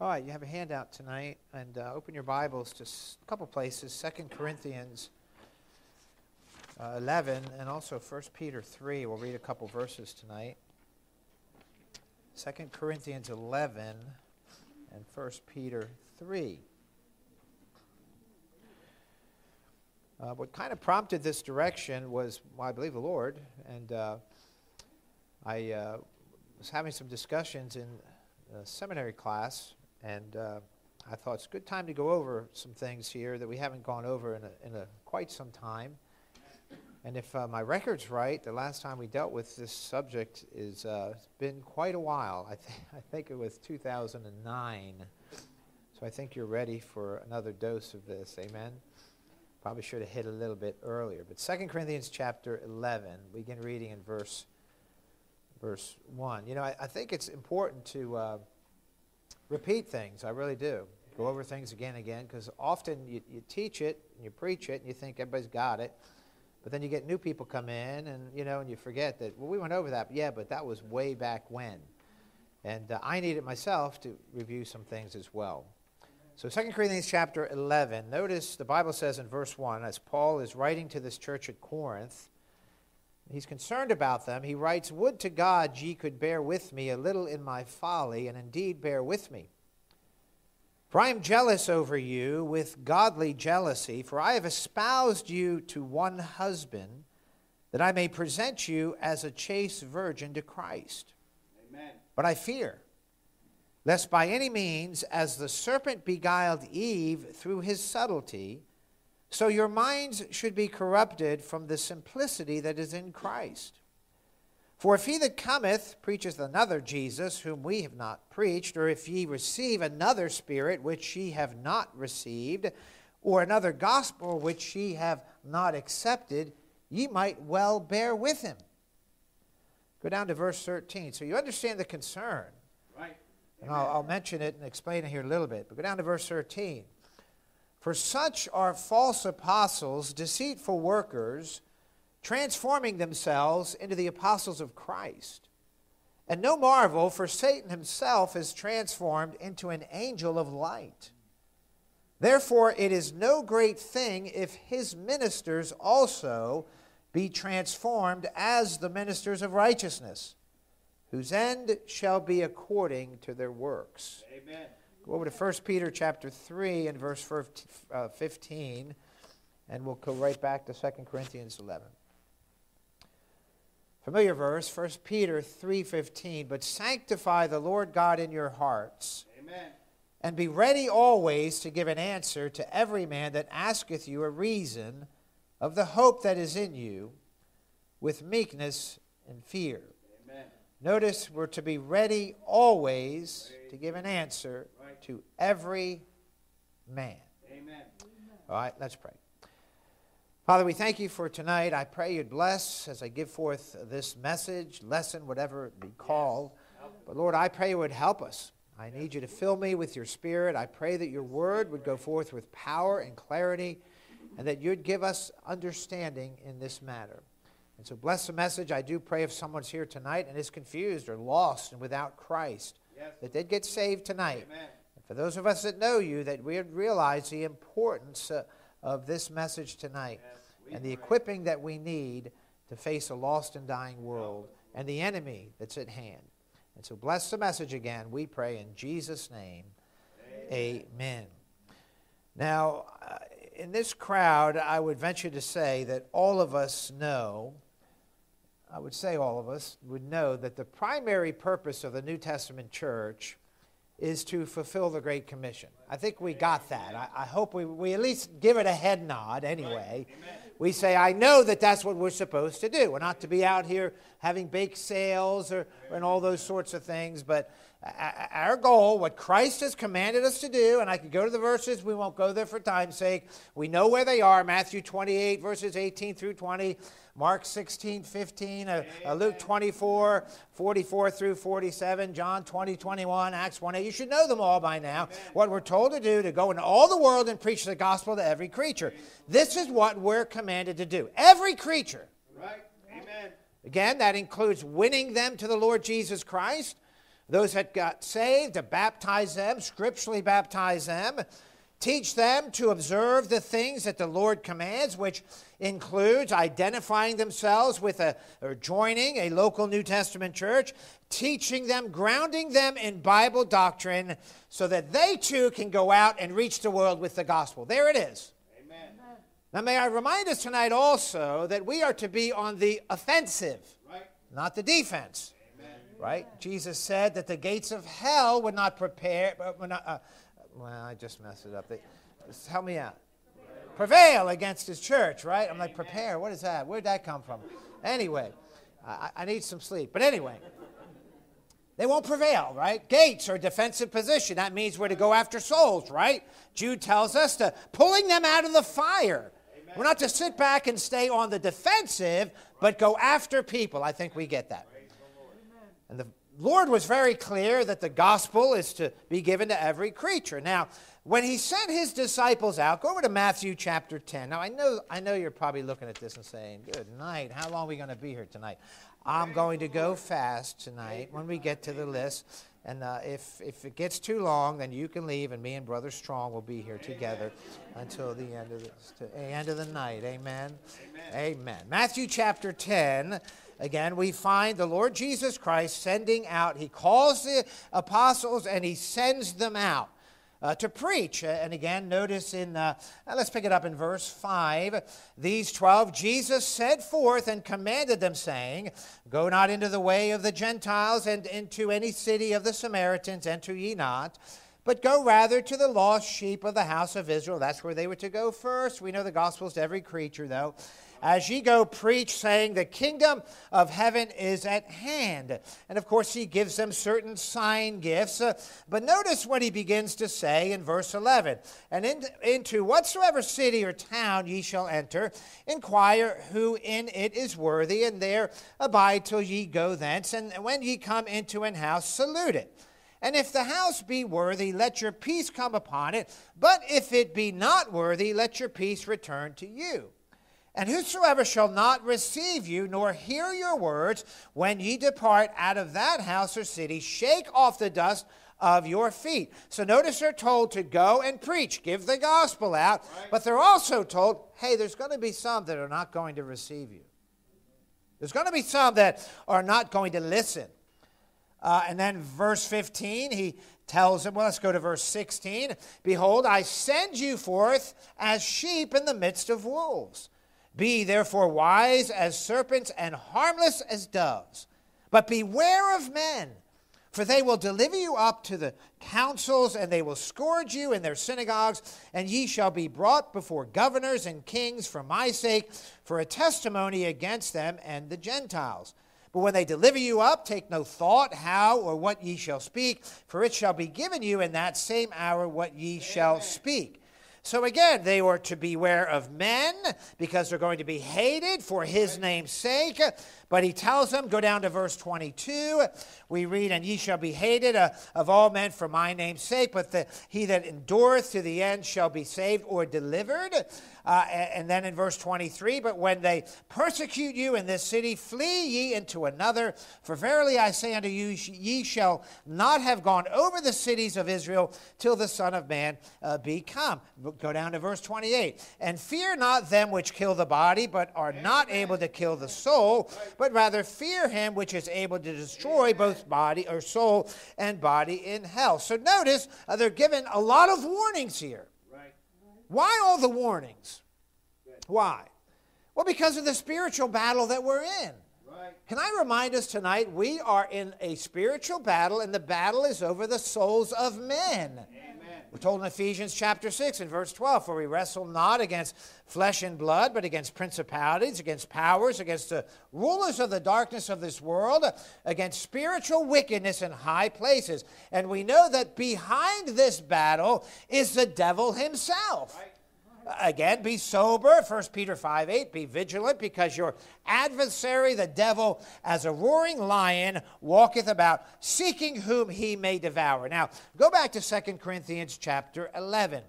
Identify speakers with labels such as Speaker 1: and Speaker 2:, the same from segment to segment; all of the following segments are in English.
Speaker 1: All right, you have a handout tonight, and uh, open your Bibles to a couple places Second Corinthians uh, 11 and also First Peter 3. We'll read a couple verses tonight. Second Corinthians 11 and First Peter 3. Uh, what kind of prompted this direction was, well, I believe, the Lord. And uh, I uh, was having some discussions in seminary class and uh, I thought it's a good time to go over some things here that we haven't gone over in, a, in a quite some time. And if uh, my record's right, the last time we dealt with this subject is uh, it's been quite a while. I, th- I think it was 2009. So I think you're ready for another dose of this. Amen. Probably should have hit a little bit earlier. But 2 Corinthians chapter 11, begin reading in verse verse 1. You know, I, I think it's important to uh, repeat things. I really do. Go over things again and again because often you, you teach it and you preach it and you think everybody's got it. But then you get new people come in and, you know, and you forget that, well, we went over that. yeah, but that was way back when. And uh, I need it myself to review some things as well. So 2 Corinthians chapter 11, notice the Bible says in verse 1, as Paul is writing to this church at Corinth, he's concerned about them. He writes, Would to God ye could bear with me a little in my folly, and indeed bear with me. For I am jealous over you with godly jealousy, for I have espoused you to one husband, that I may present you as a chaste virgin to Christ. Amen. But I fear, lest by any means, as the serpent beguiled Eve through his subtlety, so your minds should be corrupted from the simplicity that is in Christ. For if he that cometh preacheth another Jesus, whom we have not preached, or if ye receive another Spirit, which ye have not received, or another gospel which ye have not accepted, ye might well bear with him. Go down to verse 13. So you understand the concern. Right. And I'll, I'll mention it and explain it here a little bit. But go down to verse 13. For such are false apostles, deceitful workers, transforming themselves into the apostles of Christ. And no marvel, for Satan himself is transformed into an angel of light. Therefore, it is no great thing if his ministers also be transformed as the ministers of righteousness, whose end shall be according to their works. Amen. Go over to 1 Peter chapter 3 and verse uh, 15, and we'll go right back to 2 Corinthians 11. Familiar verse, 1 Peter 3:15, but sanctify the Lord God in your hearts. Amen. And be ready always to give an answer to every man that asketh you a reason of the hope that is in you with meekness and fear. Amen. Notice we're to be ready always to give an answer to every man. Amen. All right, let's pray. Father, we thank you for tonight. I pray you'd bless as I give forth this message, lesson, whatever it be called. But Lord, I pray you would help us. I need you to fill me with your spirit. I pray that your word would go forth with power and clarity, and that you'd give us understanding in this matter. And so bless the message. I do pray if someone's here tonight and is confused or lost and without Christ, yes. that they'd get saved tonight. Amen. For those of us that know you, that we realize the importance uh, of this message tonight yes, and the equipping that we need to face a lost and dying world and the enemy that's at hand. And so bless the message again, we pray in Jesus' name. Amen. Amen. Now, uh, in this crowd, I would venture to say that all of us know, I would say all of us would know that the primary purpose of the New Testament church is to fulfill the Great Commission. I think we got that. I, I hope we, we at least give it a head nod anyway. We say, I know that that's what we're supposed to do. We're not to be out here having bake sales or, and all those sorts of things, but our goal, what Christ has commanded us to do, and I could go to the verses, we won't go there for time's sake. We know where they are Matthew 28, verses 18 through 20. Mark 16, 15, uh, uh, Luke 24, 44 through 47, John 20, 21, Acts 1 8. You should know them all by now. Amen. What we're told to do to go into all the world and preach the gospel to every creature. This is what we're commanded to do. Every creature. Again, that includes winning them to the Lord Jesus Christ those that got saved, to baptize them, scripturally baptize them, teach them to observe the things that the Lord commands, which includes identifying themselves with a or joining a local New Testament church, teaching them, grounding them in Bible doctrine so that they too can go out and reach the world with the gospel. There it is. Now, may I remind us tonight also that we are to be on the offensive, right. not the defense. Amen. Right? Jesus said that the gates of hell would not prepare, would not, uh, well, I just messed it up. They, help me out. Prevail against his church, right? I'm like, prepare. What is that? Where'd that come from? Anyway, I, I need some sleep. But anyway, they won't prevail, right? Gates are defensive position. That means we're to go after souls, right? Jude tells us to pulling them out of the fire. We're not to sit back and stay on the defensive, but go after people. I think we get that. And the Lord was very clear that the gospel is to be given to every creature. Now, when he sent his disciples out, go over to Matthew chapter 10. Now, I know, I know you're probably looking at this and saying, Good night. How long are we going to be here tonight? I'm going to go fast tonight when we get to the list. And uh, if, if it gets too long, then you can leave, and me and Brother Strong will be here together until the end of the, end of the night. Amen? Amen. Amen. Matthew chapter 10 again, we find the Lord Jesus Christ sending out. He calls the apostles and he sends them out. Uh, to preach. Uh, and again, notice in, uh, uh let's pick it up in verse 5. These 12 Jesus set forth and commanded them, saying, Go not into the way of the Gentiles and into any city of the Samaritans, enter ye not. But go rather to the lost sheep of the house of Israel. That's where they were to go first. We know the gospel's to every creature, though as ye go preach, saying, The kingdom of heaven is at hand. And of course, he gives them certain sign gifts. Uh, but notice what he begins to say in verse 11 And in, into whatsoever city or town ye shall enter, inquire who in it is worthy, and there abide till ye go thence. And when ye come into an house, salute it. And if the house be worthy, let your peace come upon it. But if it be not worthy, let your peace return to you. And whosoever shall not receive you, nor hear your words, when ye depart out of that house or city, shake off the dust of your feet. So notice they're told to go and preach, give the gospel out, right. but they're also told, hey, there's going to be some that are not going to receive you. There's going to be some that are not going to listen. Uh, and then verse 15, he tells them, well, let's go to verse 16. Behold, I send you forth as sheep in the midst of wolves. Be therefore wise as serpents and harmless as doves. But beware of men, for they will deliver you up to the councils, and they will scourge you in their synagogues, and ye shall be brought before governors and kings for my sake, for a testimony against them and the Gentiles. But when they deliver you up, take no thought how or what ye shall speak, for it shall be given you in that same hour what ye Amen. shall speak. So again, they were to beware of men because they're going to be hated for his name's sake. But he tells them, go down to verse 22. We read, And ye shall be hated uh, of all men for my name's sake, but the, he that endureth to the end shall be saved or delivered. Uh, and then in verse 23, but when they persecute you in this city, flee ye into another. For verily I say unto you, ye shall not have gone over the cities of Israel till the Son of Man uh, be come. Go down to verse 28. And fear not them which kill the body, but are not able to kill the soul, but rather fear him which is able to destroy both body or soul and body in hell. So notice uh, they're given a lot of warnings here. Why all the warnings? Why? Well, because of the spiritual battle that we're in. Right. Can I remind us tonight, we are in a spiritual battle, and the battle is over the souls of men. Amen. We're told in Ephesians chapter 6 and verse 12, for we wrestle not against flesh and blood, but against principalities, against powers, against the rulers of the darkness of this world, against spiritual wickedness in high places. And we know that behind this battle is the devil himself. Right. Again, be sober, 1 Peter 5 8. Be vigilant, because your adversary, the devil, as a roaring lion, walketh about, seeking whom he may devour. Now, go back to 2 Corinthians chapter 11.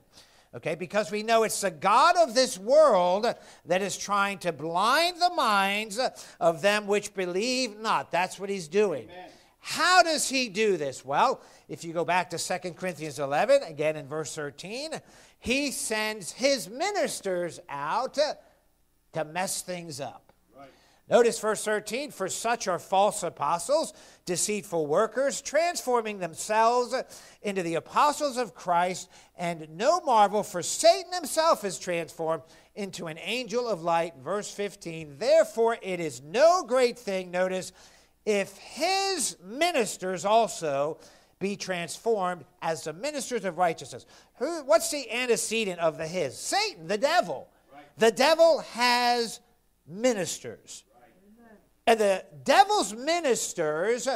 Speaker 1: Okay, because we know it's the God of this world that is trying to blind the minds of them which believe not. That's what he's doing. Amen. How does he do this? Well, if you go back to 2 Corinthians 11, again in verse 13, he sends his ministers out to mess things up. Notice verse 13 For such are false apostles, deceitful workers, transforming themselves into the apostles of Christ. And no marvel, for Satan himself is transformed into an angel of light. Verse 15 Therefore, it is no great thing, notice, if his ministers also be transformed as the ministers of righteousness. Who, what's the antecedent of the his? Satan, the devil. Right. The devil has ministers. And the devil's ministers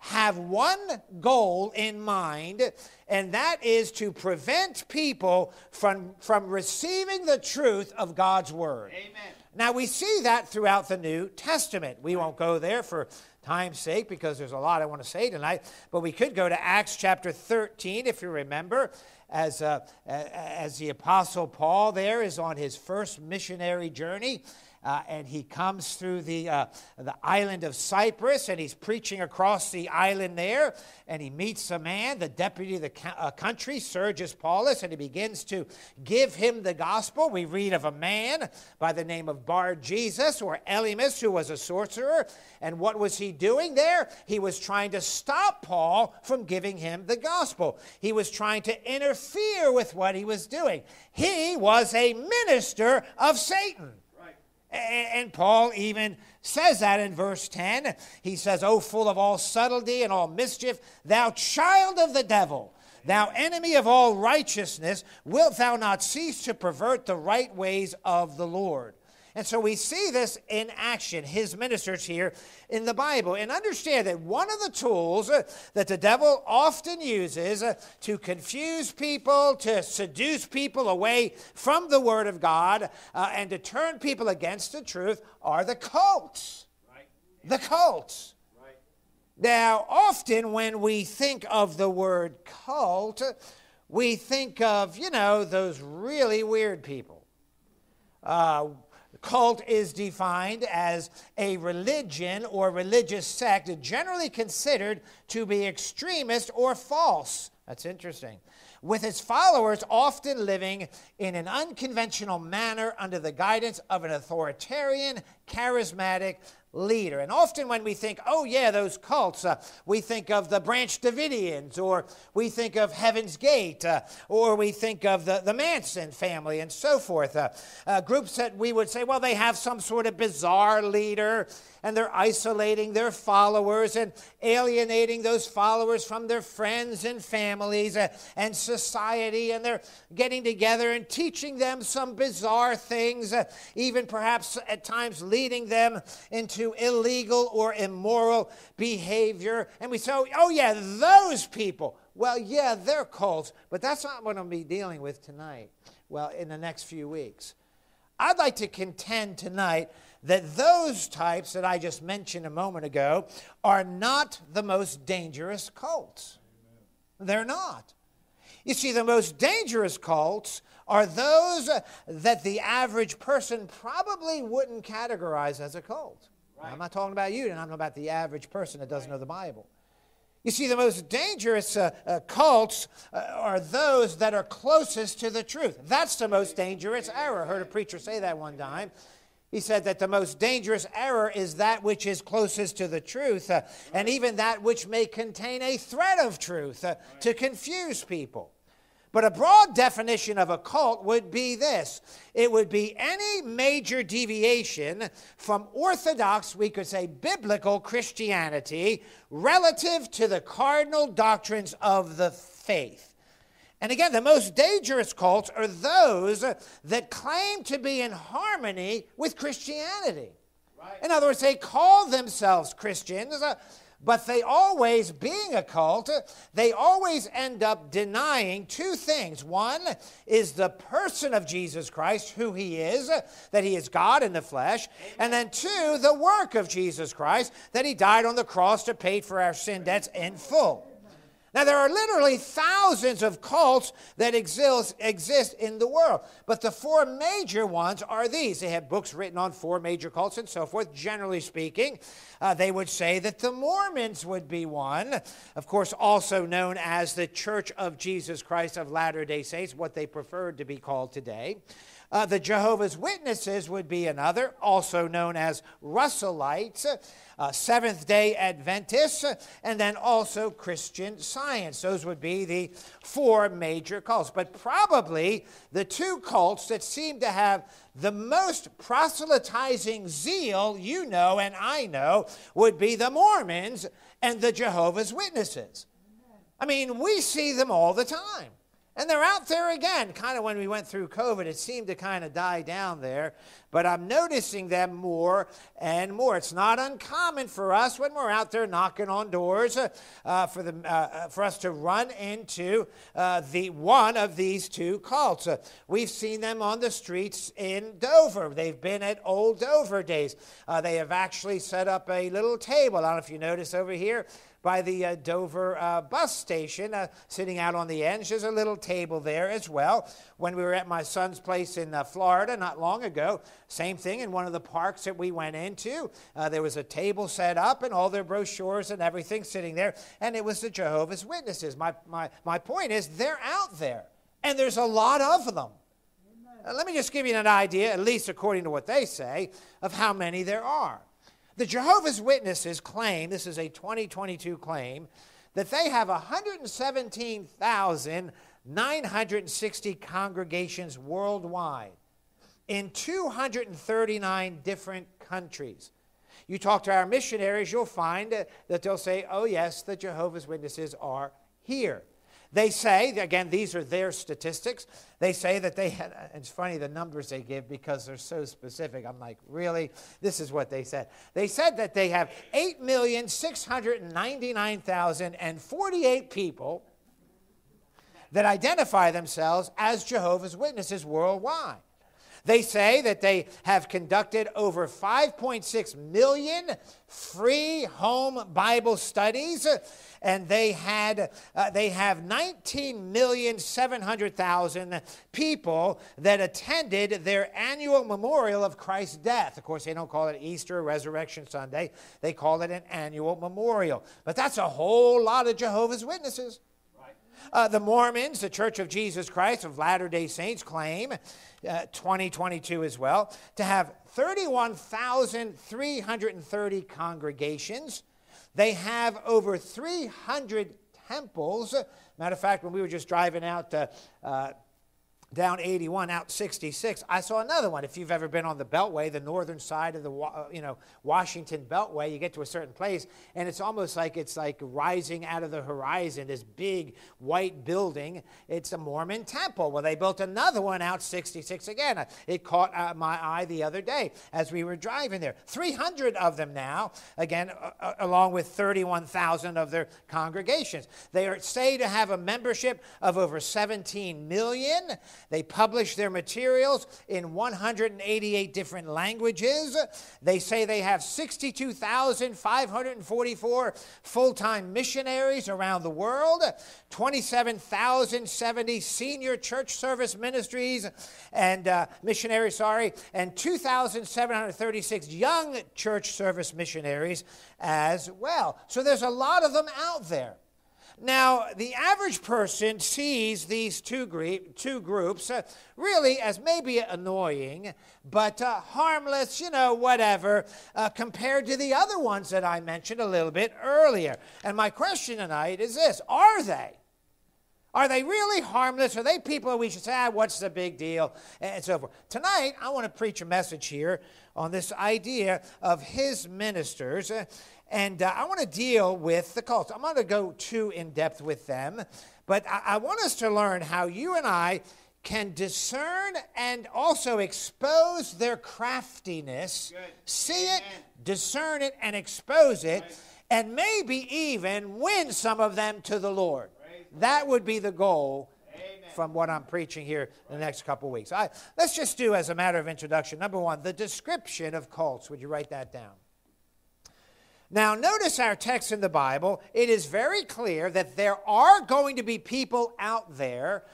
Speaker 1: have one goal in mind, and that is to prevent people from, from receiving the truth of God's word. Amen. Now, we see that throughout the New Testament. We won't go there for time's sake because there's a lot I want to say tonight, but we could go to Acts chapter 13, if you remember, as, uh, as the Apostle Paul there is on his first missionary journey uh, and he comes through the, uh, the island of Cyprus, and he's preaching across the island there, and he meets a man, the deputy of the uh, country, Sergius Paulus, and he begins to give him the gospel. We read of a man by the name of Bar Jesus, or Elymas, who was a sorcerer, and what was he doing there? He was trying to stop Paul from giving him the gospel. He was trying to interfere with what he was doing. He was a minister of Satan. And Paul even says that in verse 10. He says, O full of all subtlety and all mischief, thou child of the devil, thou enemy of all righteousness, wilt thou not cease to pervert the right ways of the Lord? And so we see this in action, his ministers here in the Bible. And understand that one of the tools uh, that the devil often uses uh, to confuse people, to seduce people away from the Word of God, uh, and to turn people against the truth are the cults. Right. The cults. Right. Now, often when we think of the word cult, we think of, you know, those really weird people. Uh, Cult is defined as a religion or religious sect generally considered to be extremist or false. That's interesting. With its followers often living in an unconventional manner under the guidance of an authoritarian, charismatic, leader. And often when we think, oh, yeah, those cults, uh, we think of the Branch Davidians, or we think of Heaven's Gate, uh, or we think of the, the Manson family, and so forth. Uh, uh groups that we would say, well, they have some sort of bizarre leader, and they're isolating their followers and alienating those followers from their friends and families uh, and society, and they're getting together and teaching them some bizarre things, uh, even perhaps at times leading them into into illegal or immoral behavior. And we say, oh, oh yeah, those people. Well, yeah, they're cults, but that's not what I'm be dealing with tonight. Well, in the next few weeks. I'd like to contend tonight that those types that I just mentioned a moment ago are not the most dangerous cults. They're not. You see, the most dangerous cults are those that the average person probably wouldn't categorize as a cult. Right. I'm not talking about you, and I'm talking about the average person that doesn't right. know the Bible. You see, the most dangerous uh, uh, cults uh, are those that are closest to the truth. That's the most dangerous error. I heard a preacher say that one time. He said that the most dangerous error is that which is closest to the truth, uh, and even that which may contain a threat of truth uh, to confuse people. But a broad definition of a cult would be this it would be any major deviation from orthodox, we could say biblical Christianity relative to the cardinal doctrines of the faith. And again, the most dangerous cults are those that claim to be in harmony with Christianity. Right. In other words, they call themselves Christians, uh, but they always, being a cult, they always end up denying two things. One is the person of Jesus Christ, who he is, that he is God in the flesh. And then two, the work of Jesus Christ, that he died on the cross to pay for our sin debts in full. Now, there are literally thousands of cults that exist, exist in the world, but the four major ones are these. They have books written on four major cults and so forth. Generally speaking, uh, they would say that the Mormons would be one, of course, also known as the Church of Jesus Christ of Latter day Saints, what they preferred to be called today. Uh, the Jehovah's Witnesses would be another, also known as Russellites, uh, Seventh day Adventists, and then also Christian Science. Those would be the four major cults. But probably the two cults that seem to have the most proselytizing zeal, you know and I know, would be the Mormons and the Jehovah's Witnesses. I mean, we see them all the time. And they're out there again. Kind of when we went through COVID, it seemed to kind of die down there. But I'm noticing them more and more. It's not uncommon for us when we're out there knocking on doors uh, uh, for, the, uh, uh for us to run into uh, the one of these two cults. Uh, we've seen them on the streets in Dover. They've been at Old Dover Days. they have actually set up a little table. I don't know if you notice over here by the uh, Dover uh, bus station, uh, sitting out on the edge. There's a little table there as well. When we were at my son's place in uh, Florida not long ago, same thing in one of the parks that we went into. Uh, there was a table set up and all their brochures and everything sitting there, and it was the Jehovah's Witnesses. My, my, my point is, they're out there, and there's a lot of them. Uh, let me just give you an idea, at least according to what they say, of how many there are. The Jehovah's Witnesses claim, this is a 2022 claim, that they have 117,960 congregations worldwide in 239 different countries. You talk to our missionaries, you'll find that they'll say, oh, yes, the Jehovah's Witnesses are here. They say, again, these are their statistics. They say that they had, it's funny the numbers they give because they're so specific. I'm like, really? This is what they said. They said that they have 8,699,048 people that identify themselves as Jehovah's Witnesses worldwide. They say that they have conducted over 5.6 million free home Bible studies, and they had uh, they have 19,700,000 people that attended their annual memorial of Christ's death. Of course, they don't call it Easter or Resurrection Sunday; they call it an annual memorial. But that's a whole lot of Jehovah's Witnesses. Uh, the Mormons, the Church of Jesus Christ of Latter day Saints, claim, uh, 2022 as well, to have 31,330 congregations. They have over 300 temples. Matter of fact, when we were just driving out uh, uh down 81 out 66 i saw another one. If you've ever been on the beltway the northern side of the uh, you know washington beltway you get to a certain place and it's almost like it's like rising out of the horizon this big white building. It's a mormon temple. Well they built another one out 66 again. It caught uh, my eye the other day as we were driving there. 300 of them now again uh, uh along with 31000 of their congregations. They are say to have a membership of over 17 million they publish their materials in 188 different languages. They say they have 62,544 full time missionaries around the world, 27,070 senior church service ministries and uh, missionaries, sorry, and 2,736 young church service missionaries as well. So there's a lot of them out there. Now, the average person sees these two, group, two groups uh, really as maybe annoying, but uh, harmless, you know, whatever, uh, compared to the other ones that I mentioned a little bit earlier. And my question tonight is this Are they? Are they really harmless? Are they people we should say, ah, what's the big deal? And so forth. Tonight, I want to preach a message here on this idea of his ministers. And uh, I want to deal with the cults. I'm not going to go too in depth with them, but I, I want us to learn how you and I can discern and also expose their craftiness, Good. see Amen. it, discern it, and expose it, right. and maybe even win some of them to the Lord. That would be the goal Amen. from what I'm preaching here in the next couple weeks. I, let's just do, as a matter of introduction, number one, the description of cults. Would you write that down? Now, notice our text in the Bible. It is very clear that there are going to be people out there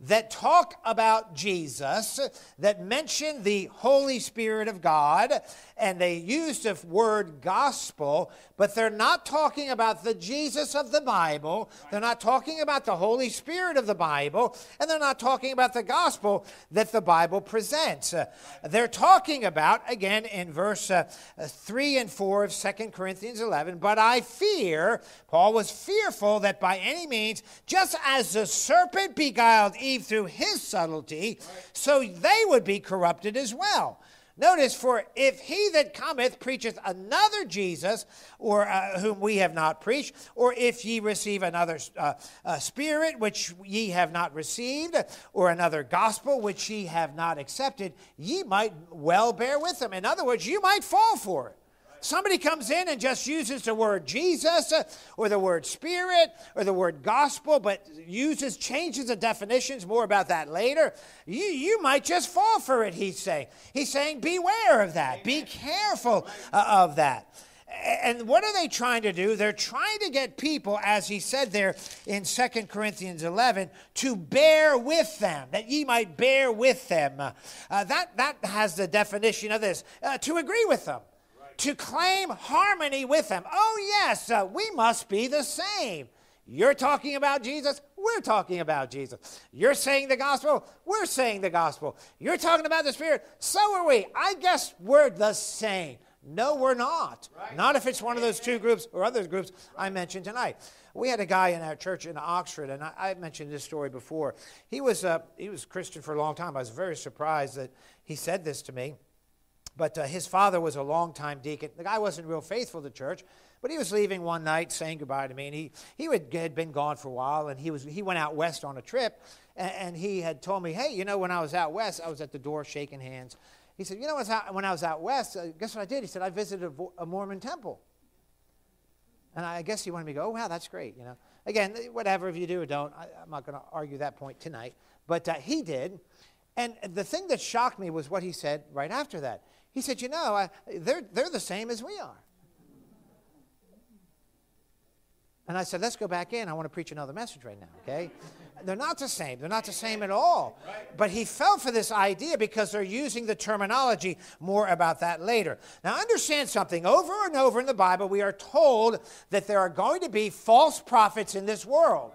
Speaker 1: that talk about Jesus, that mention the Holy Spirit of God, and they use the word gospel, but they're not talking about the Jesus of the Bible. They're not talking about the Holy Spirit of the Bible, and they're not talking about the gospel that the Bible presents. They're talking about, again, in verse uh, 3 and 4 of 2 Corinthians 11, but I fear, Paul was fearful that by any means, just as the serpent beguiled Eve through his subtlety, so they would be corrupted as well. Notice, for if he that cometh preacheth another Jesus, or uh, whom we have not preached, or if ye receive another uh, uh, spirit which ye have not received, or another gospel which ye have not accepted, ye might well bear with them. In other words, you might fall for it. Somebody comes in and just uses the word Jesus uh, or the word spirit or the word gospel, but uses, changes the definitions. More about that later. You, you might just fall for it, he's saying. He's saying, beware of that. Be careful uh, of that. And what are they trying to do? They're trying to get people, as he said there in 2 Corinthians 11, to bear with them, that ye might bear with them. Uh, that, that has the definition of this uh, to agree with them to claim harmony with them. Oh, yes, uh, we must be the same. You're talking about Jesus, we're talking about Jesus. You're saying the gospel, we're saying the gospel. You're talking about the Spirit, so are we. I guess we're the same. No, we're not. Right. Not if it's one of those two groups or other groups I mentioned tonight. We had a guy in our church in Oxford, and I, I mentioned this story before. He was, uh, he was Christian for a long time. I was very surprised that he said this to me. But uh, his father was a longtime deacon. The guy wasn't real faithful to church, but he was leaving one night saying goodbye to me. And he, he had, had been gone for a while, and he, was, he went out west on a trip. And, and he had told me, hey, you know, when I was out west, I was at the door shaking hands. He said, you know, when I was out west, uh, guess what I did? He said, I visited a, a Mormon temple. And I guess he wanted me to go, oh, wow, that's great, you know. Again, whatever, if you do or don't, I, am not going to argue that point tonight. But uh, he did. And the thing that shocked me was what he said right after that. He said, You know, I, they're, they're the same as we are. And I said, Let's go back in. I want to preach another message right now, okay? They're not the same. They're not the same at all. But he fell for this idea because they're using the terminology. More about that later. Now, understand something. Over and over in the Bible, we are told that there are going to be false prophets in this world.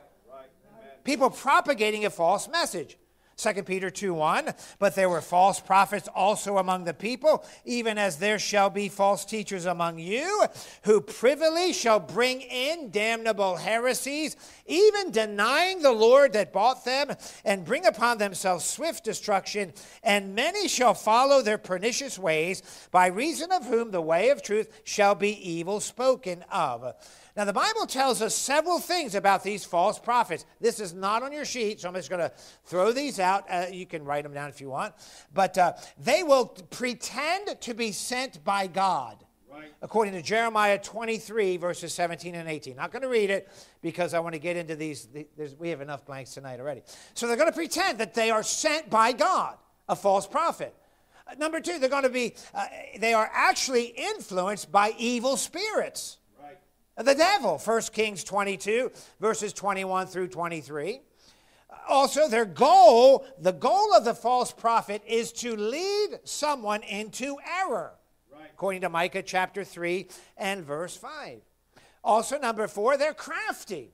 Speaker 1: People propagating a false message. 2 Peter 2 1. But there were false prophets also among the people, even as there shall be false teachers among you, who privily shall bring in damnable heresies, even denying the Lord that bought them, and bring upon themselves swift destruction. And many shall follow their pernicious ways, by reason of whom the way of truth shall be evil spoken of. Now, the Bible tells us several things about these false prophets. This is not on your sheet, so I'm just going to throw these out. Uh, you can write them down if you want. But uh, they will pretend to be sent by God. Right. According to Jeremiah 23, verses 17 and 18. Not going to read it because I want to get into these. we have enough blanks tonight already. So they're going to pretend that they are sent by God, a false prophet. Uh, number two, they're going to be, uh, they are actually influenced by evil spirits the devil, 1 Kings 22, verses 21 through 23. Also, their goal, the goal of the false prophet is to lead someone into error, right. according to Micah chapter 3 and verse 5. Also, number four, they're crafty.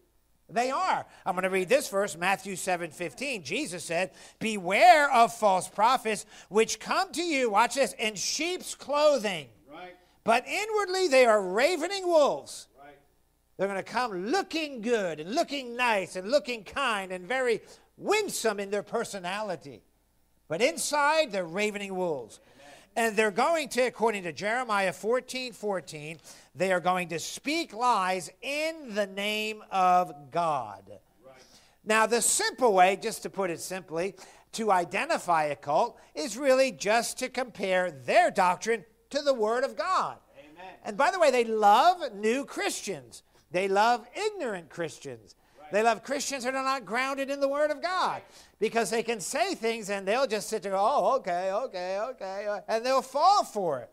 Speaker 1: They are. I'm going to read this verse, Matthew 7 15. Jesus said, Beware of false prophets which come to you, watch this, in sheep's clothing. Right. But inwardly they are ravening wolves. They're going to come looking good and looking nice and looking kind and very winsome in their personality. But inside, they're ravening wolves. And they're going to, according to Jeremiah 14 14, they are going to speak lies in the name of God. Right. Now, the simple way, just to put it simply, to identify a cult is really just to compare their doctrine to the Word of God. Amen. And by the way, they love new Christians. They love ignorant Christians. They love Christians that are not grounded in the Word of God because they can say things and they'll just sit there, oh, okay, okay, okay, and they'll fall for it.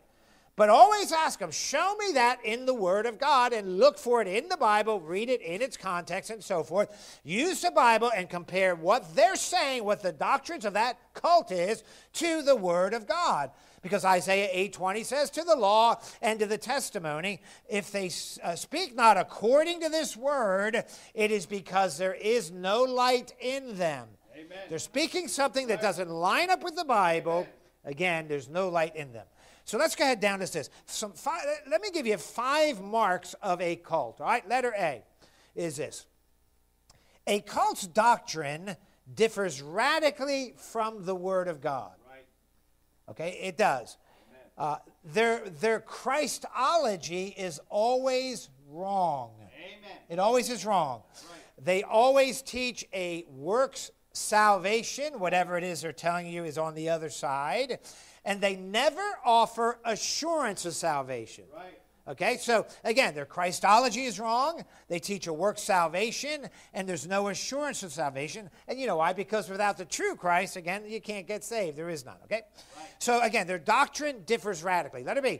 Speaker 1: But always ask them, show me that in the Word of God and look for it in the Bible, read it in its context and so forth. Use the Bible and compare what they're saying, what the doctrines of that cult is, to the Word of God. Because Isaiah 8:20 says, "To the law and to the testimony, if they uh, speak not according to this word, it is because there is no light in them." Amen. They're speaking something that doesn't line up with the Bible. Amen. Again, there's no light in them. So let's go ahead down to this. Some five, let me give you five marks of a cult. All right, letter A is this a cult's doctrine differs radically from the Word of God. Okay, it does. Uh, their, their Christology is always wrong. Amen. It always is wrong. Right. They always teach a works salvation, whatever it is they're telling you is on the other side and they never offer assurance of salvation. Right. Okay, so again, their Christology is wrong. They teach a work salvation, and there's no assurance of salvation. And you know why? Because without the true Christ, again, you can't get saved. There is none. Okay? Right. So again, their doctrine differs radically. Let it be.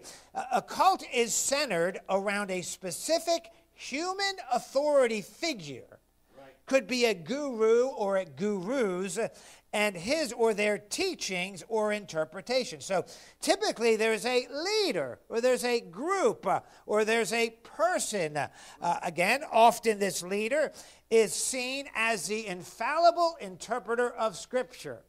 Speaker 1: A cult is centered around a specific human authority figure. Could be a guru or a gurus, and his or their teachings or interpretation. So typically there's a leader or there's a group or there's a person. Uh, again, often this leader is seen as the infallible interpreter of Scripture.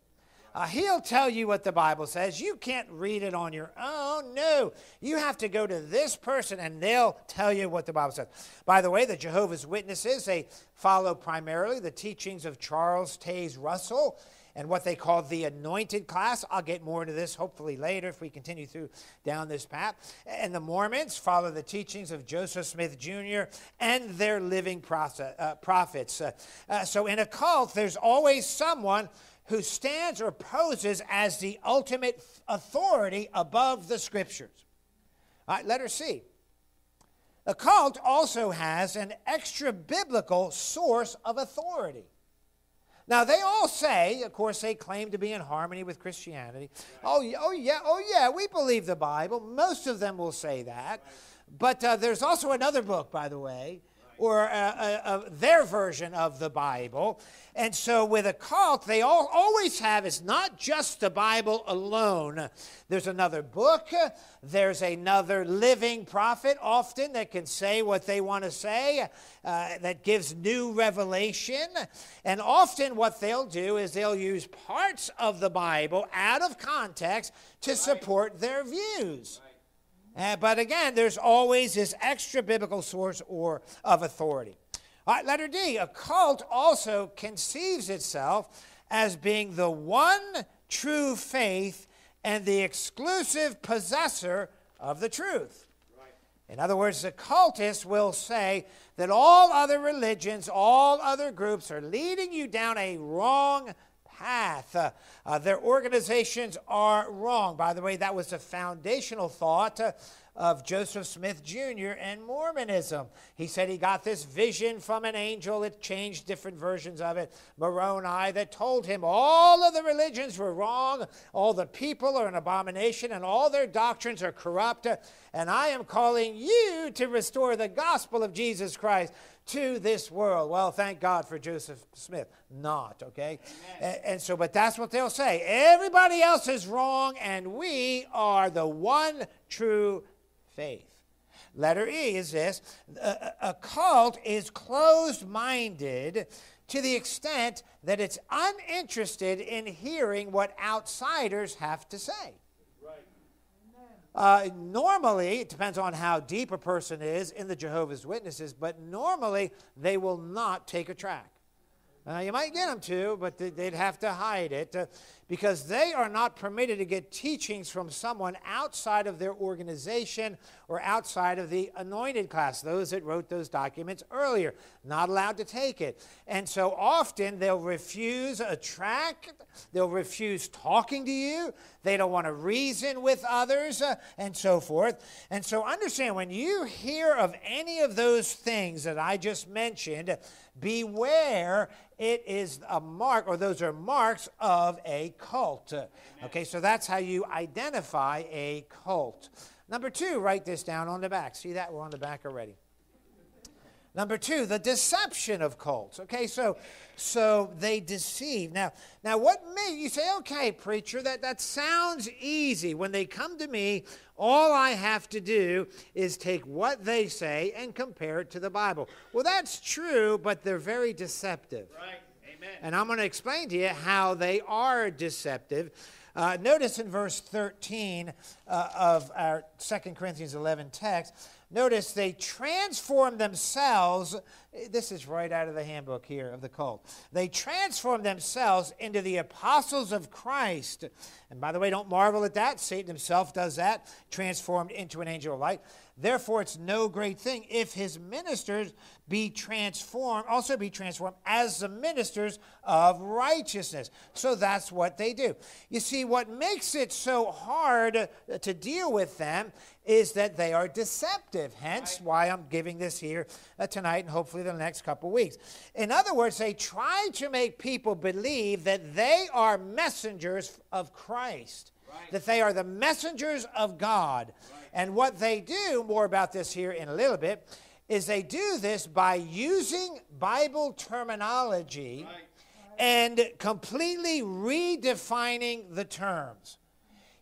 Speaker 1: Uh, he'll tell you what the Bible says. You can't read it on your own. No. You have to go to this person and they'll tell you what the Bible says. By the way, the Jehovah's Witnesses, they follow primarily the teachings of Charles Taze Russell and what they call the anointed class. I'll get more into this hopefully later if we continue through down this path. And the Mormons follow the teachings of Joseph Smith Jr. and their living uh, prophets. Uh, uh, so in a cult, there's always someone who stands or poses as the ultimate authority above the scriptures. All right, letter The cult also has an extra biblical source of authority. Now, they all say, of course, they claim to be in harmony with Christianity. Oh, oh yeah, oh, yeah, we believe the Bible. Most of them will say that. But uh, there's also another book, by the way, or uh, uh, uh, their version of the Bible. And so with a cult, they all, always have, it's not just the Bible alone. There's another book, there's another living prophet often that can say what they want to say, uh, that gives new revelation. And often what they'll do is they'll use parts of the Bible out of context to support their views. Uh, but again, there's always this extra biblical source or of authority. All right, letter D. A cult also conceives itself as being the one true faith and the exclusive possessor of the truth. Right. In other words, the cultist will say that all other religions, all other groups are leading you down a wrong path. Uh, uh, their organizations are wrong. By the way, that was a foundational thought. Uh, of Joseph Smith Jr. and Mormonism. He said he got this vision from an angel. It changed different versions of it. Moroni that told him all of the religions were wrong, all the people are an abomination, and all their doctrines are corrupt. And I am calling you to restore the gospel of Jesus Christ to this world. Well, thank God for Joseph Smith. Not, okay? And, and, so, but that's what they'll say. Everybody else is wrong, and we are the one true faith. Letter E is this a, a cult is closed minded to the extent that it's uninterested in hearing what outsiders have to say. Uh, normally, it depends on how deep a person is in the Jehovah's Witnesses, but normally they will not take a track. Uh, you might get them to, but they'd have to hide it uh, because they are not permitted to get teachings from someone outside of their organization or outside of the anointed class, those that wrote those documents earlier. Not allowed to take it. And so often they'll refuse a tract, they'll refuse talking to you, they don't want to reason with others, uh, and so forth. And so understand when you hear of any of those things that I just mentioned, beware it is a mark, or those are marks of a cult. Okay, so that's how you identify a cult. Number two, write this down on the back. See that? We're on the back already. Number two, the deception of cults. Okay, so so they deceive. Now, now what may you say, okay, preacher, that, that sounds easy. When they come to me, all I have to do is take what they say and compare it to the Bible. Well, that's true, but they're very deceptive.
Speaker 2: Right. Amen.
Speaker 1: And I'm going to explain to you how they are deceptive. Uh, notice in verse 13 uh, of our 2 Corinthians 11 text, Notice they transform themselves. This is right out of the handbook here of the cult. They transform themselves into the apostles of Christ. And by the way, don't marvel at that. Satan himself does that, transformed into an angel of light. Therefore, it's no great thing if his ministers be transformed, also be transformed as the ministers of righteousness. So that's what they do. You see, what makes it so hard to deal with them is that they are deceptive. Hence, why I'm giving this here uh, tonight and hopefully the next couple weeks. In other words, they try to make people believe that they are messengers of Christ, right. that they are the messengers of God. Right. And what they do, more about this here in a little bit, is they do this by using Bible terminology right. and completely redefining the terms.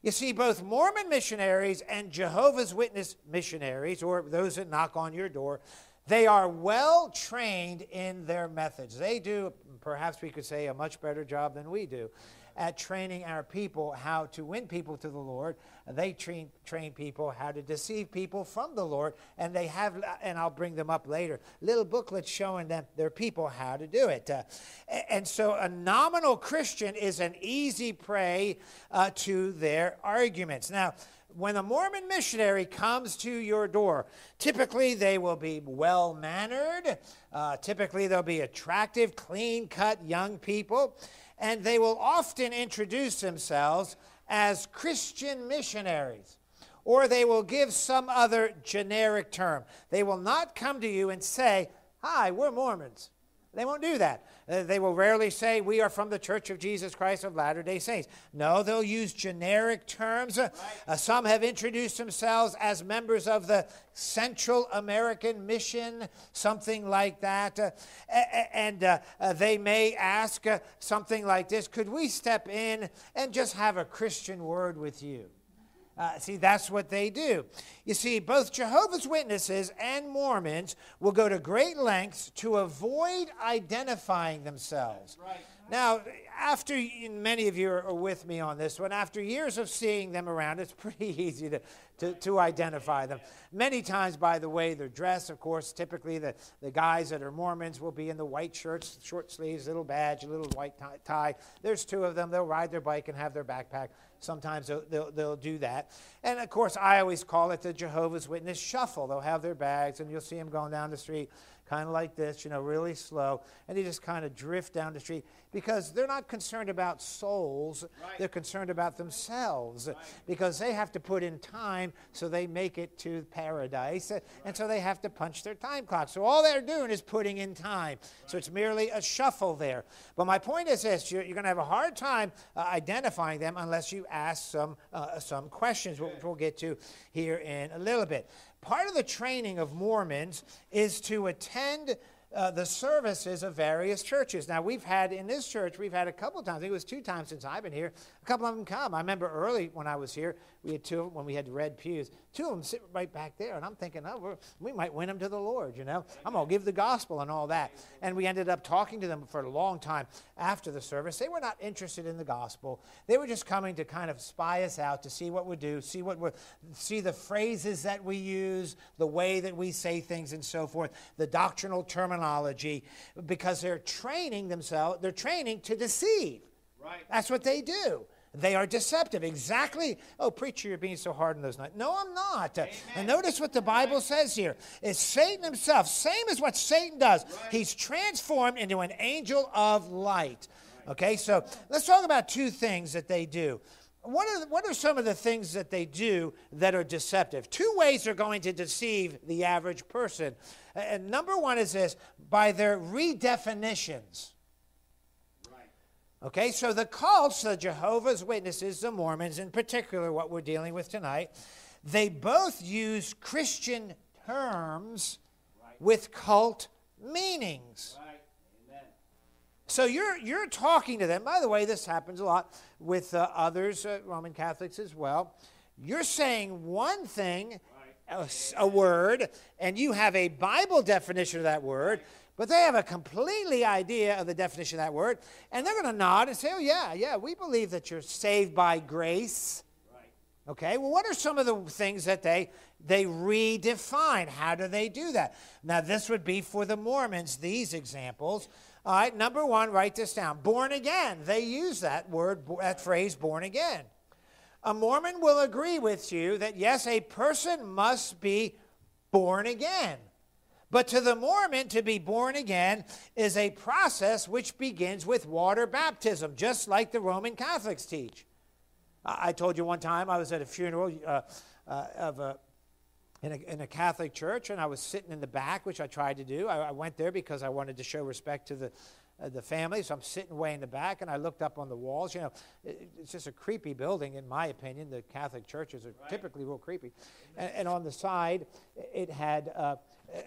Speaker 1: You see, both Mormon missionaries and Jehovah's Witness missionaries, or those that knock on your door, they are well trained in their methods. They do, perhaps we could say, a much better job than we do at training our people how to win people to the Lord. They train, train people how to deceive people from the Lord. And they have, and I'll bring them up later, little booklets showing them, their people, how to do it. Uh, and so a nominal Christian is an easy prey uh, to their arguments. Now, when a Mormon missionary comes to your door, typically they will be well mannered. Uh, typically they'll be attractive, clean cut young people and they will often introduce themselves as Christian missionaries, or they will give some other generic term. They will not come to you and say, Hi, we're Mormons. They won't do that. Uh, they will rarely say, We are from the Church of Jesus Christ of Latter day Saints. No, they'll use generic terms. Right. Uh, some have introduced themselves as members of the Central American Mission, something like that. Uh, and uh, uh, they may ask uh, something like this Could we step in and just have a Christian word with you? Uh, see, that's what they do. You see, both Jehovah's Witnesses and Mormons will go to great lengths to avoid identifying themselves. Right. Now, after many of you are with me on this one, after years of seeing them around, it's pretty easy to, to, to identify them. Many times by the way they're dressed, of course, typically the, the guys that are Mormons will be in the white shirts, short sleeves, little badge, a little white tie. There's two of them. They'll ride their bike and have their backpack. Sometimes they'll, they'll, they'll, do that. And of course, I always call it the Jehovah's Witness shuffle. They'll have their bags, and you'll see them going down the street kind of like this, you know, really slow, and they just kind of drift down the street because they're not concerned about souls, right. they're concerned about themselves right. because they have to put in time so they make it to paradise, right. and so they have to punch their time clock. So all they're doing is putting in time. So it's merely a shuffle there. But my point is this you're, you're going to have a hard time uh, identifying them unless you ask some, uh, some questions, which we'll get to here in a little bit. Part of the training of Mormons is to attend uh, the services of various churches. Now, we've had in this church, we've had a couple times, I think it was two times since I've been here, a couple of them come. I remember early when I was here, we had two when we had red pews. Two of them sit right back there, and I'm thinking, oh, we might win them to the Lord, you know? I'm going to give the gospel and all that. And we ended up talking to them for a long time after the service. They were not interested in the gospel. They were just coming to kind of spy us out, to see what we do, see what we're, see the phrases that we use, the way that we say things, and so forth, the doctrinal terminology, because they're training themselves, they're training to deceive. Right. That's what they do. They are deceptive. Exactly. Oh, preacher, you're being so hard on those nights. No, I'm not. Amen. And notice what the Bible says here. It's Satan himself, same as what Satan does. Right. He's transformed into an angel of light. Okay, so let's talk about two things that they do. What are, what are some of the things that they do that are deceptive? Two ways they're going to deceive the average person. And number one is this by their redefinitions. Okay, so the cults, the Jehovah's Witnesses, the Mormons in particular, what we're dealing with tonight, they both use Christian terms with cult meanings. So you're, you're talking to them. By the way, this happens a lot with uh, others, uh, Roman Catholics as well. You're saying one thing, a, a, word, and you have a Bible definition of that word, but they have a completely idea of the definition of that word, and they're going to nod and say, "Oh yeah, yeah, we believe that you're saved by grace." Okay, well, what are some of the things that they they redefine? How do they do that? Now, this would be for the Mormons. These examples. All right, number one, write this down. Born again. They use that word, that phrase, born again. A Mormon will agree with you that yes, a person must be born again. But to the Mormon, to be born again is a process which begins with water baptism, just like the Roman Catholics teach. I told you one time I was at a funeral uh, uh, of a in a, in a, Catholic church, and I was sitting in the back, which I tried to do. I, I went there because I wanted to show respect to the, uh, the family, so I'm sitting way in the back, and I looked up on the walls. You know, it, it's just a creepy building, in my opinion. The Catholic churches are right. typically real creepy. And, and, on the side, it had uh,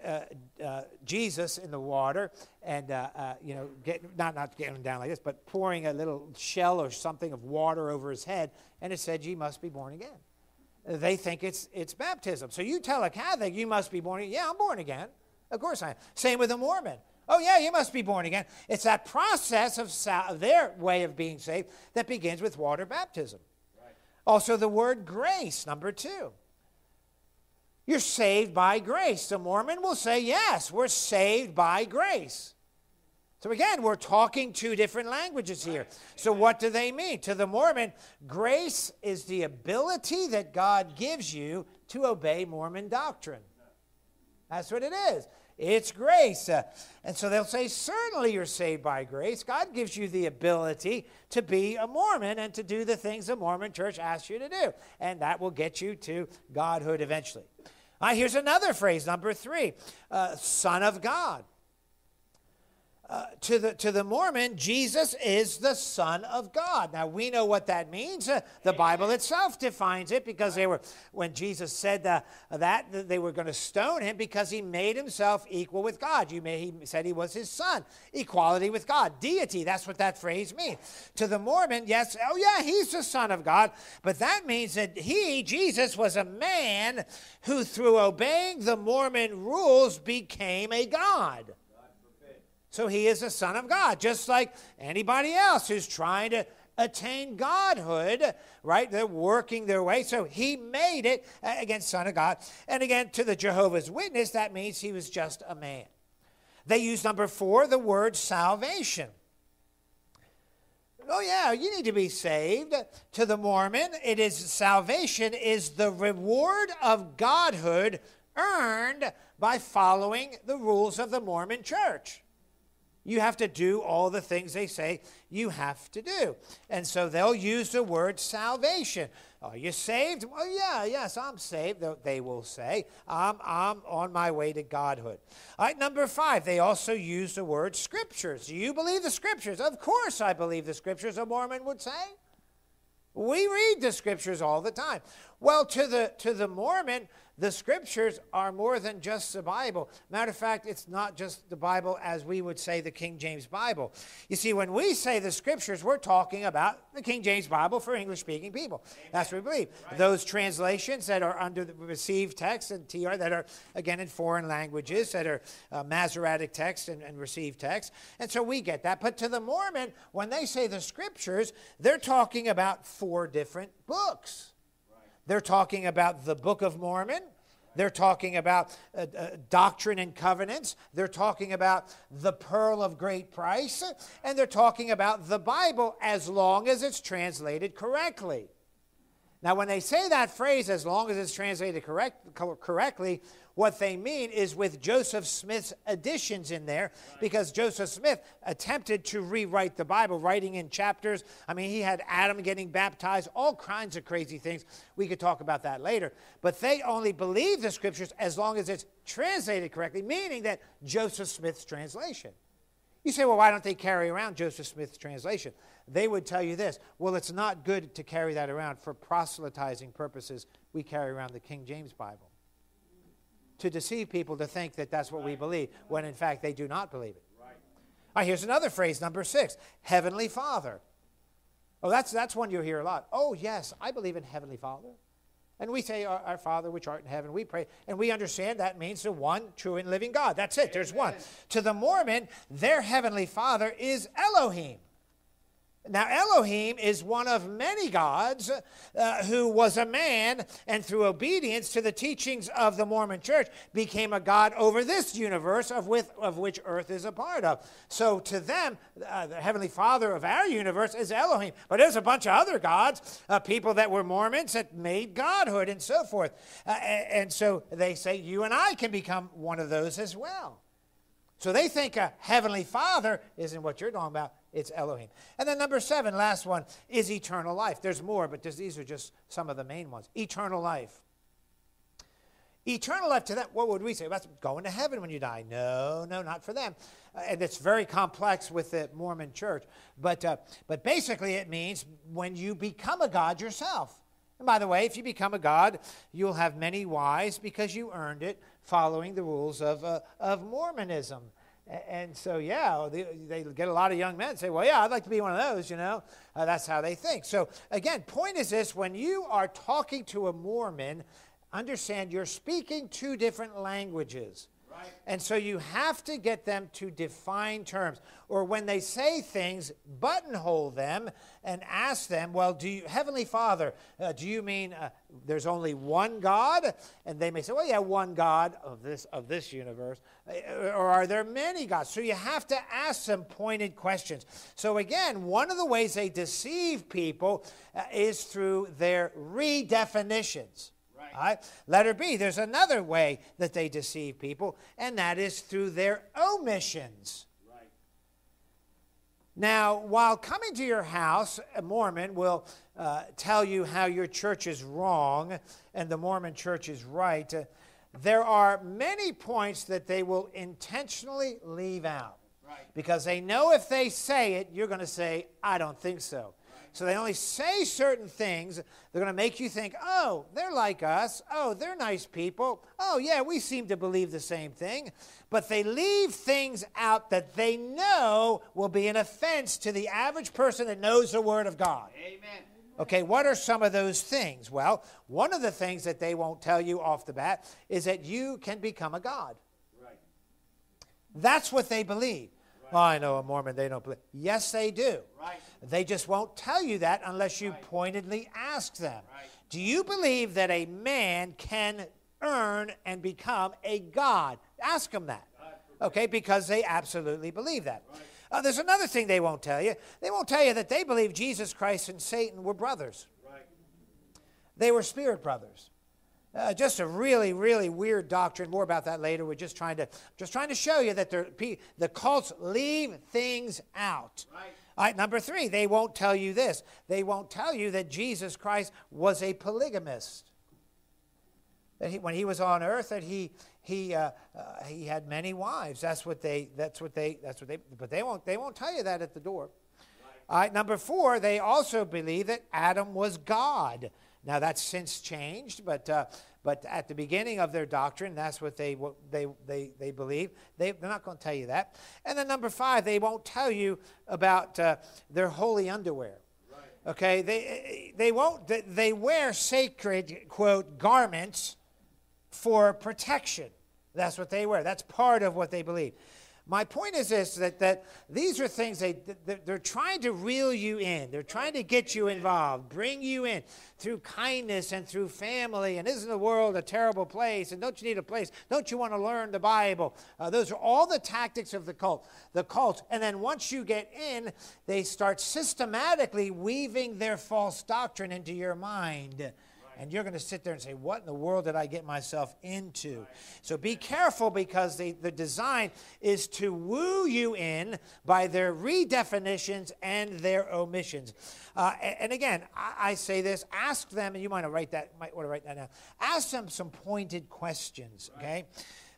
Speaker 1: uh, uh, Jesus in the water, and uh, uh, you know, get, not not getting down like this, but pouring a little shell or something of water over his head, and it said, "You must be born again." They think it's it's baptism. So you tell a Catholic, "You must be born again." Yeah, I'm born again. Of course I am. Same with a Mormon. Oh, yeah, you must be born again. It's that process of sal- their way of being saved that begins with water baptism. Right. Also, the word grace, number two. You're saved by grace. The Mormon will say, yes, we're saved by grace. So again, we're talking two different languages here. So what do they mean? To the Mormon, grace is the ability that God gives you to obey Mormon doctrine. That's what it is. It's grace. Uh, and so they'll say, certainly you're saved by grace. God gives you the ability to be a Mormon and to do the things the Mormon church asks you to do. And that will get you to Godhood eventually. Uh, here's another phrase, number three uh, Son of God. Uh, to, the, to the Mormon, Jesus is the Son of God. Now, we know what that means. Uh, the Bible itself defines it because they were, when Jesus said uh, that, they were going to stone him because he made himself equal with God. You may, he said he was his son. Equality with God. Deity, that's what that phrase means. To the Mormon, yes, oh yeah, he's the Son of God, but that means that he, Jesus, was a man who, through obeying the Mormon rules, became a God. So he is a son of God, just like anybody else who's trying to attain godhood, right? They're working their way. So he made it, uh, against son of God. And again, to the Jehovah's Witness, that means he was just a man. They use number four, the word salvation. Oh, yeah, you need to be saved. To the Mormon, it is salvation is the reward of godhood earned by following the rules of the Mormon church. You have to do all the things they say you have to do. And so they'll use the word salvation. Are you saved? Well, yeah, yes, I'm saved, they will say. I'm, I'm on my way to Godhood. All right, number five, they also use the word scriptures. Do you believe the scriptures? Of course I believe the scriptures, a Mormon would say. We read the scriptures all the time. Well, to the, to the Mormon, the scriptures are more than just the Bible. Matter of fact, it's not just the Bible as we would say the King James Bible. You see, when we say the scriptures, we're talking about the King James Bible for English speaking people. Amen. That's what we believe. Right. Those translations that are under the received text and TR that are, again, in foreign languages, that are uh, Masoretic text and, and received text. And so we get that. But to the Mormon, when they say the scriptures, they're talking about four different books. They're talking about the Book of Mormon. They're talking about uh, uh, doctrine and covenants. They're talking about the pearl of great price. And they're talking about the Bible as long as it's translated correctly. Now, when they say that phrase, as long as it's translated correct, correctly, what they mean is with Joseph Smith's additions in there, because Joseph Smith attempted to rewrite the Bible, writing in chapters. I mean, he had Adam getting baptized, all kinds of crazy things. We could talk about that later. But they only believe the scriptures as long as it's translated correctly, meaning that Joseph Smith's translation. You say, well, why don't they carry around Joseph Smith's translation? They would tell you this well, it's not good to carry that around for proselytizing purposes. We carry around the King James Bible to deceive people to think that that's what we believe, when in fact they do not believe it. Right. All right, here's another phrase, number six Heavenly Father. Oh, that's, that's one you hear a lot. Oh, yes, I believe in Heavenly Father. And we say, Our, our Father which art in heaven, we pray. And we understand that means the one true and living God. That's it, there's one. To the Mormon, their Heavenly Father is Elohim. Now, Elohim is one of many gods uh, who was a man and through obedience to the teachings of the Mormon church became a god over this universe of, with, of which earth is a part of. So, to them, uh, the Heavenly Father of our universe is Elohim. But there's a bunch of other gods, uh, people that were Mormons that made godhood and so forth. Uh, and, and so they say, you and I can become one of those as well. So they think a Heavenly Father isn't what you're talking about it's Elohim. And then number seven, last one, is eternal life. There's more, but these are just some of the main ones. Eternal life. Eternal life to them, what would we say? That's going to heaven when you die. No, no, not for them. Uh, and it's very complex with the Mormon church. But, uh, but basically, it means when you become a God yourself. And by the way, if you become a God, you'll have many wives because you earned it following the rules of, uh, of Mormonism. And so, yeah, they, get a lot of young men say, well, yeah, I'd like to be one of those, you know. Uh, that's how they think. So, again, point is this when you are talking to a Mormon, understand you're speaking two different languages. And so you have to get them to define terms. Or when they say things, buttonhole them and ask them, well, do you, Heavenly Father, uh, do you mean uh, there's only one God? And they may say, well, yeah, one God of this, of this universe. Uh, or are there many gods? So you have to ask some pointed questions. So again, one of the ways they deceive people uh, is through their redefinitions. Right. Letter B, there's another way that they deceive people, and that is through their omissions. Right. Now, while coming to your house, a Mormon will uh, tell you how your church is wrong and the Mormon church is right. Uh, there are many points that they will intentionally leave out. Right. Because they know if they say it, you're going to say, I don't think so. So they only say certain things. They're going to make you think, oh, they're like us. Oh, they're nice people. Oh, yeah, we seem to believe the same thing. But they leave things out that they know will be an offense to the average person that knows the Word of God. Amen. Okay, what are some of those things? Well, one of the things that they won't tell you off the bat is that you can become a God. Right. That's what they believe. Oh, I know a Mormon, they don't believe. Yes, they do. Right. They just won't tell you that unless you right. pointedly ask them. Right. Do you believe that a man can earn and become a God? Ask them that. Okay, because they absolutely believe that. Uh, there's another thing they won't tell you. They won't tell you that they believe Jesus Christ and Satan were brothers. They were spirit brothers. Uh, just a really, really weird doctrine. More about that later. We're just trying to, just trying to show you that the, the cults leave things out. Right. All right, number three, they won't tell you this. They won't tell you that Jesus Christ was a polygamist. That he, when he was on earth, that he he uh, uh, he had many wives. That's what they. That's what they. That's what they. But they won't. They won't tell you that at the door. All right. Number four, they also believe that Adam was God. Now that's since changed, but uh, but at the beginning of their doctrine, that's what they, they, they, they believe. They, they're not going to tell you that. And then number five, they won't tell you about uh, their holy underwear. Right. Okay, they, they won't, they wear sacred, quote, garments for protection. That's what they wear. That's part of what they believe. My point is this that, that these are things they, they're trying to reel you in. They're trying to get you involved, bring you in through kindness and through family. And isn't the world a terrible place? And don't you need a place? Don't you want to learn the Bible? Uh, those are all the tactics of the cult. The cult. And then once you get in, they start systematically weaving their false doctrine into your mind and you're going to sit there and say, What in the world did I get myself into? So be careful because the, the design is to woo you in by their redefinitions and their omissions. Uh, and, and, again, I, I, say this ask them, and you might, write that, might want to write that down. Ask them some pointed questions, okay?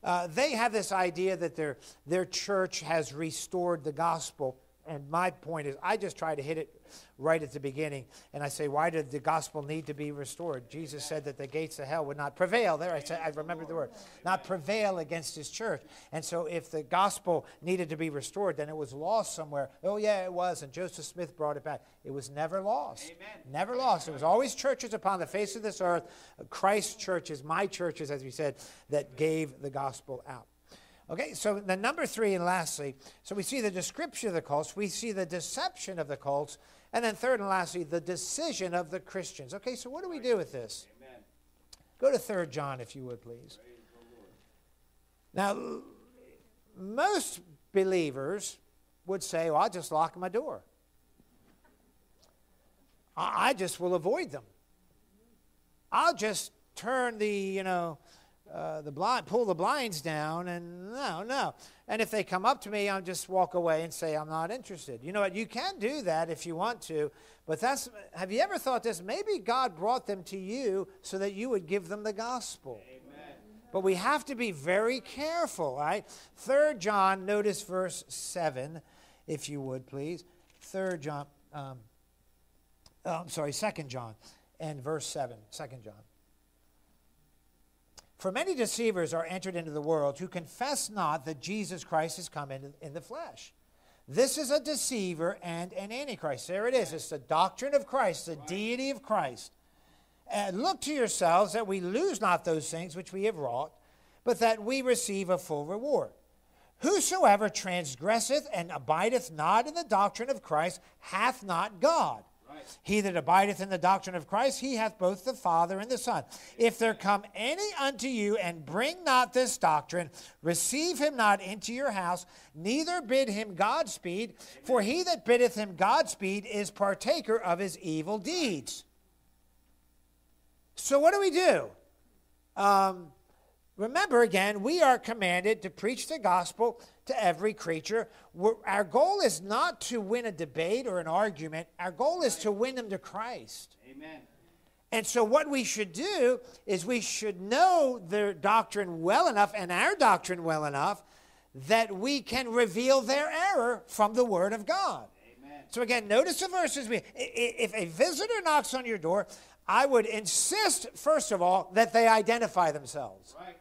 Speaker 1: uh, they have this idea that their, their church has restored the gospel. And my point is, I just try to hit it right at the beginning. And I say, why did the gospel need to be restored? Jesus said that the gates of hell would not prevail. There, I said, I remember the word, not prevail against his church. And so, if the gospel needed to be restored, then it was lost somewhere. Oh, yeah, it was. And Joseph Smith brought it back. It was never lost. Amen. Never lost. It was always churches upon the face of this earth, Christ churches, my churches, as we said, that gave the gospel out. Okay, so the number three, and lastly, so we see the description of the cults, we see the deception of the cults, and then third and lastly, the decision of the Christians. Okay, so what do we do with this? Amen. Go to Third John, if you would, please. Now, most believers would say, well, I'll just lock my door. I just will avoid them. I'll just turn the, you know, uh, the blind, pull the blinds down, and no, no. And if they come up to me, I'll just walk away and say I'm not interested. You know what? You can do that if you want to, but that's. Have you ever thought this? Maybe God brought them to you so that you would give them the gospel. Amen. But we have to be very careful, right? Third John, notice verse seven, if you would please. Third John. Um, oh, I'm sorry, Second John, and verse seven. Second John. For many deceivers are entered into the world who confess not that Jesus Christ has come in, in the flesh. This is a deceiver and an antichrist. There it is. It's the doctrine of Christ, the deity of Christ. And look to yourselves that we lose not those things which we have wrought, but that we receive a full reward. Whosoever transgresseth and abideth not in the doctrine of Christ hath not God. He that abideth in the doctrine of Christ, he hath both the Father and the Son. If there come any unto you and bring not this doctrine, receive him not into your house, neither bid him Godspeed, for he that biddeth him Godspeed is partaker of his evil deeds. So, what do we do? Um, remember again, we are commanded to preach the gospel to every creature. We're, our goal is not to win a debate or an argument, our goal is to win them to Christ. Amen. And so, what we should do is we should know their doctrine well enough and our doctrine well enough that we can reveal their error from the Word of God. Amen. So, again, notice the verses. We, If a visitor knocks on your door, I would insist, first of all, that they identify themselves. Right.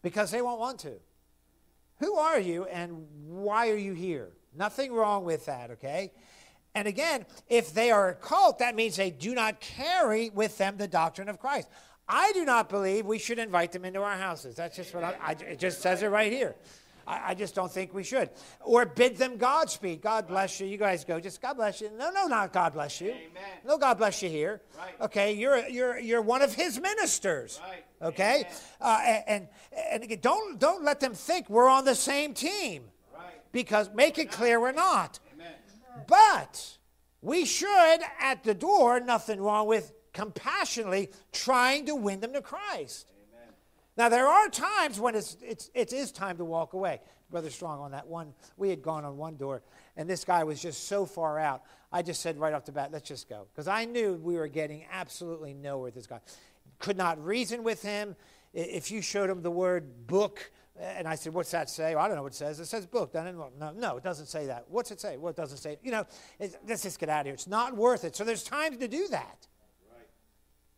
Speaker 1: Because they won't want to. Who are you and why are you here? Nothing wrong with that, okay? And again, if they are a cult, that means they do not carry with them the doctrine of Christ. I do not believe we should invite them into our houses. That's just what I, I it just says it right here. I, I, just don't think we should. Or bid them Godspeed. God bless you. You guys go. Just God bless you. No, no, not God bless you. Amen. No, God bless you here. Right. Okay, you're you're you're one of His ministers. Right. Okay, uh, and and again, don't don't let them think we're on the same team. Right. Because make it clear we're not. Amen. But we should at the door. Nothing wrong with compassionately trying to win them to Christ. Now, there are times when it's, it's, it is time to walk away. Brother Strong, on that one, we had gone on one door, and this guy was just so far out. I just said right off the bat, let's just go. Because I knew we were getting absolutely nowhere with this guy. Could not reason with him. If you showed him the word book, eh, and I said, what's that say? Well, I don't know what it says. It says book, doesn't? No, no, it doesn't say that. What's it say? Well, it doesn't say, you know, let's just get out of here. It's not worth it. So there's times to do that.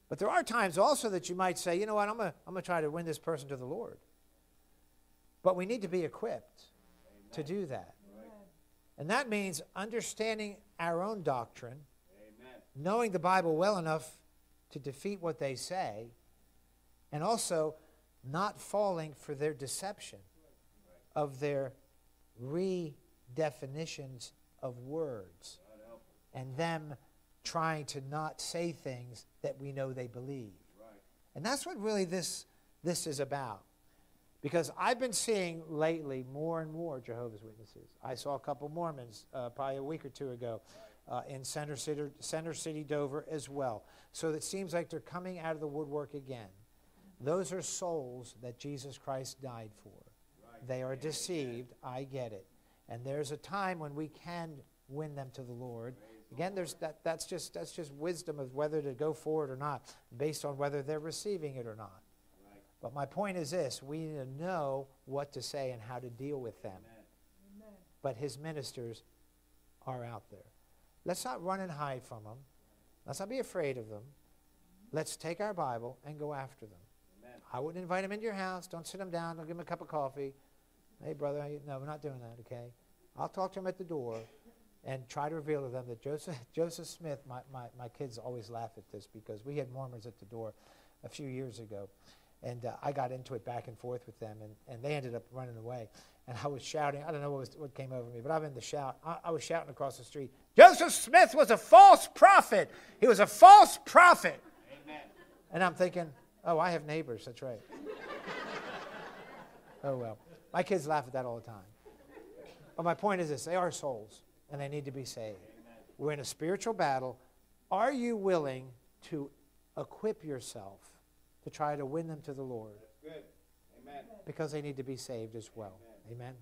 Speaker 1: But there are times also that you might say, you know what, I'm going to try to win this person to the Lord. But we need to be equipped Amen. to do that. And that means understanding our own doctrine, Amen. knowing the Bible well enough to defeat what they say, and also not falling for their deception of their redefinitions of words and them trying to not say things that we know they believe. Right. And that's what really this, this is about. Because I've been seeing lately more and more Jehovah's Witnesses. I saw a couple Mormons uh, probably a week or two ago uh, in Center City, Center City, Dover as well. So it seems like they're coming out of the woodwork again. Those are souls that Jesus Christ died for. Right. They are deceived. I get it. And there's a time when we can win them to the Lord. Again, there's that, that's, just, that's just wisdom of whether to go forward or not, based on whether they're receiving it or not. Right. But my point is this we need to know what to say and how to deal with them.
Speaker 2: Amen.
Speaker 1: But his ministers are out there. Let's not run and hide from them. Let's not be afraid of them. Let's take our Bible and go after them.
Speaker 3: Amen.
Speaker 1: I wouldn't invite them into your house. Don't sit them down. Don't give them a cup of coffee. Hey, brother, you-" no, we're not doing that, okay? I'll talk to them at the door and try to reveal to them that Joseph, Joseph Smith, my, my, my kids always laugh at this because we had Mormons at the door a few years ago. And uh, I got into it back and forth with them, and, and they ended up running away. And I was shouting, I don't know what, was, what came over me, but I'm in the shout. I, I was shouting across the street Joseph Smith was a false prophet. He was a false prophet.
Speaker 3: Amen.
Speaker 1: And I'm thinking, oh, I have neighbors. That's right. oh, well. My kids laugh at that all the time. But my point is this they are souls, and they need to be saved. We're in a spiritual battle. Are you willing to equip yourself to try to win them to the Lord?
Speaker 3: Good. Amen.
Speaker 1: Because they need to be saved as well. Amen.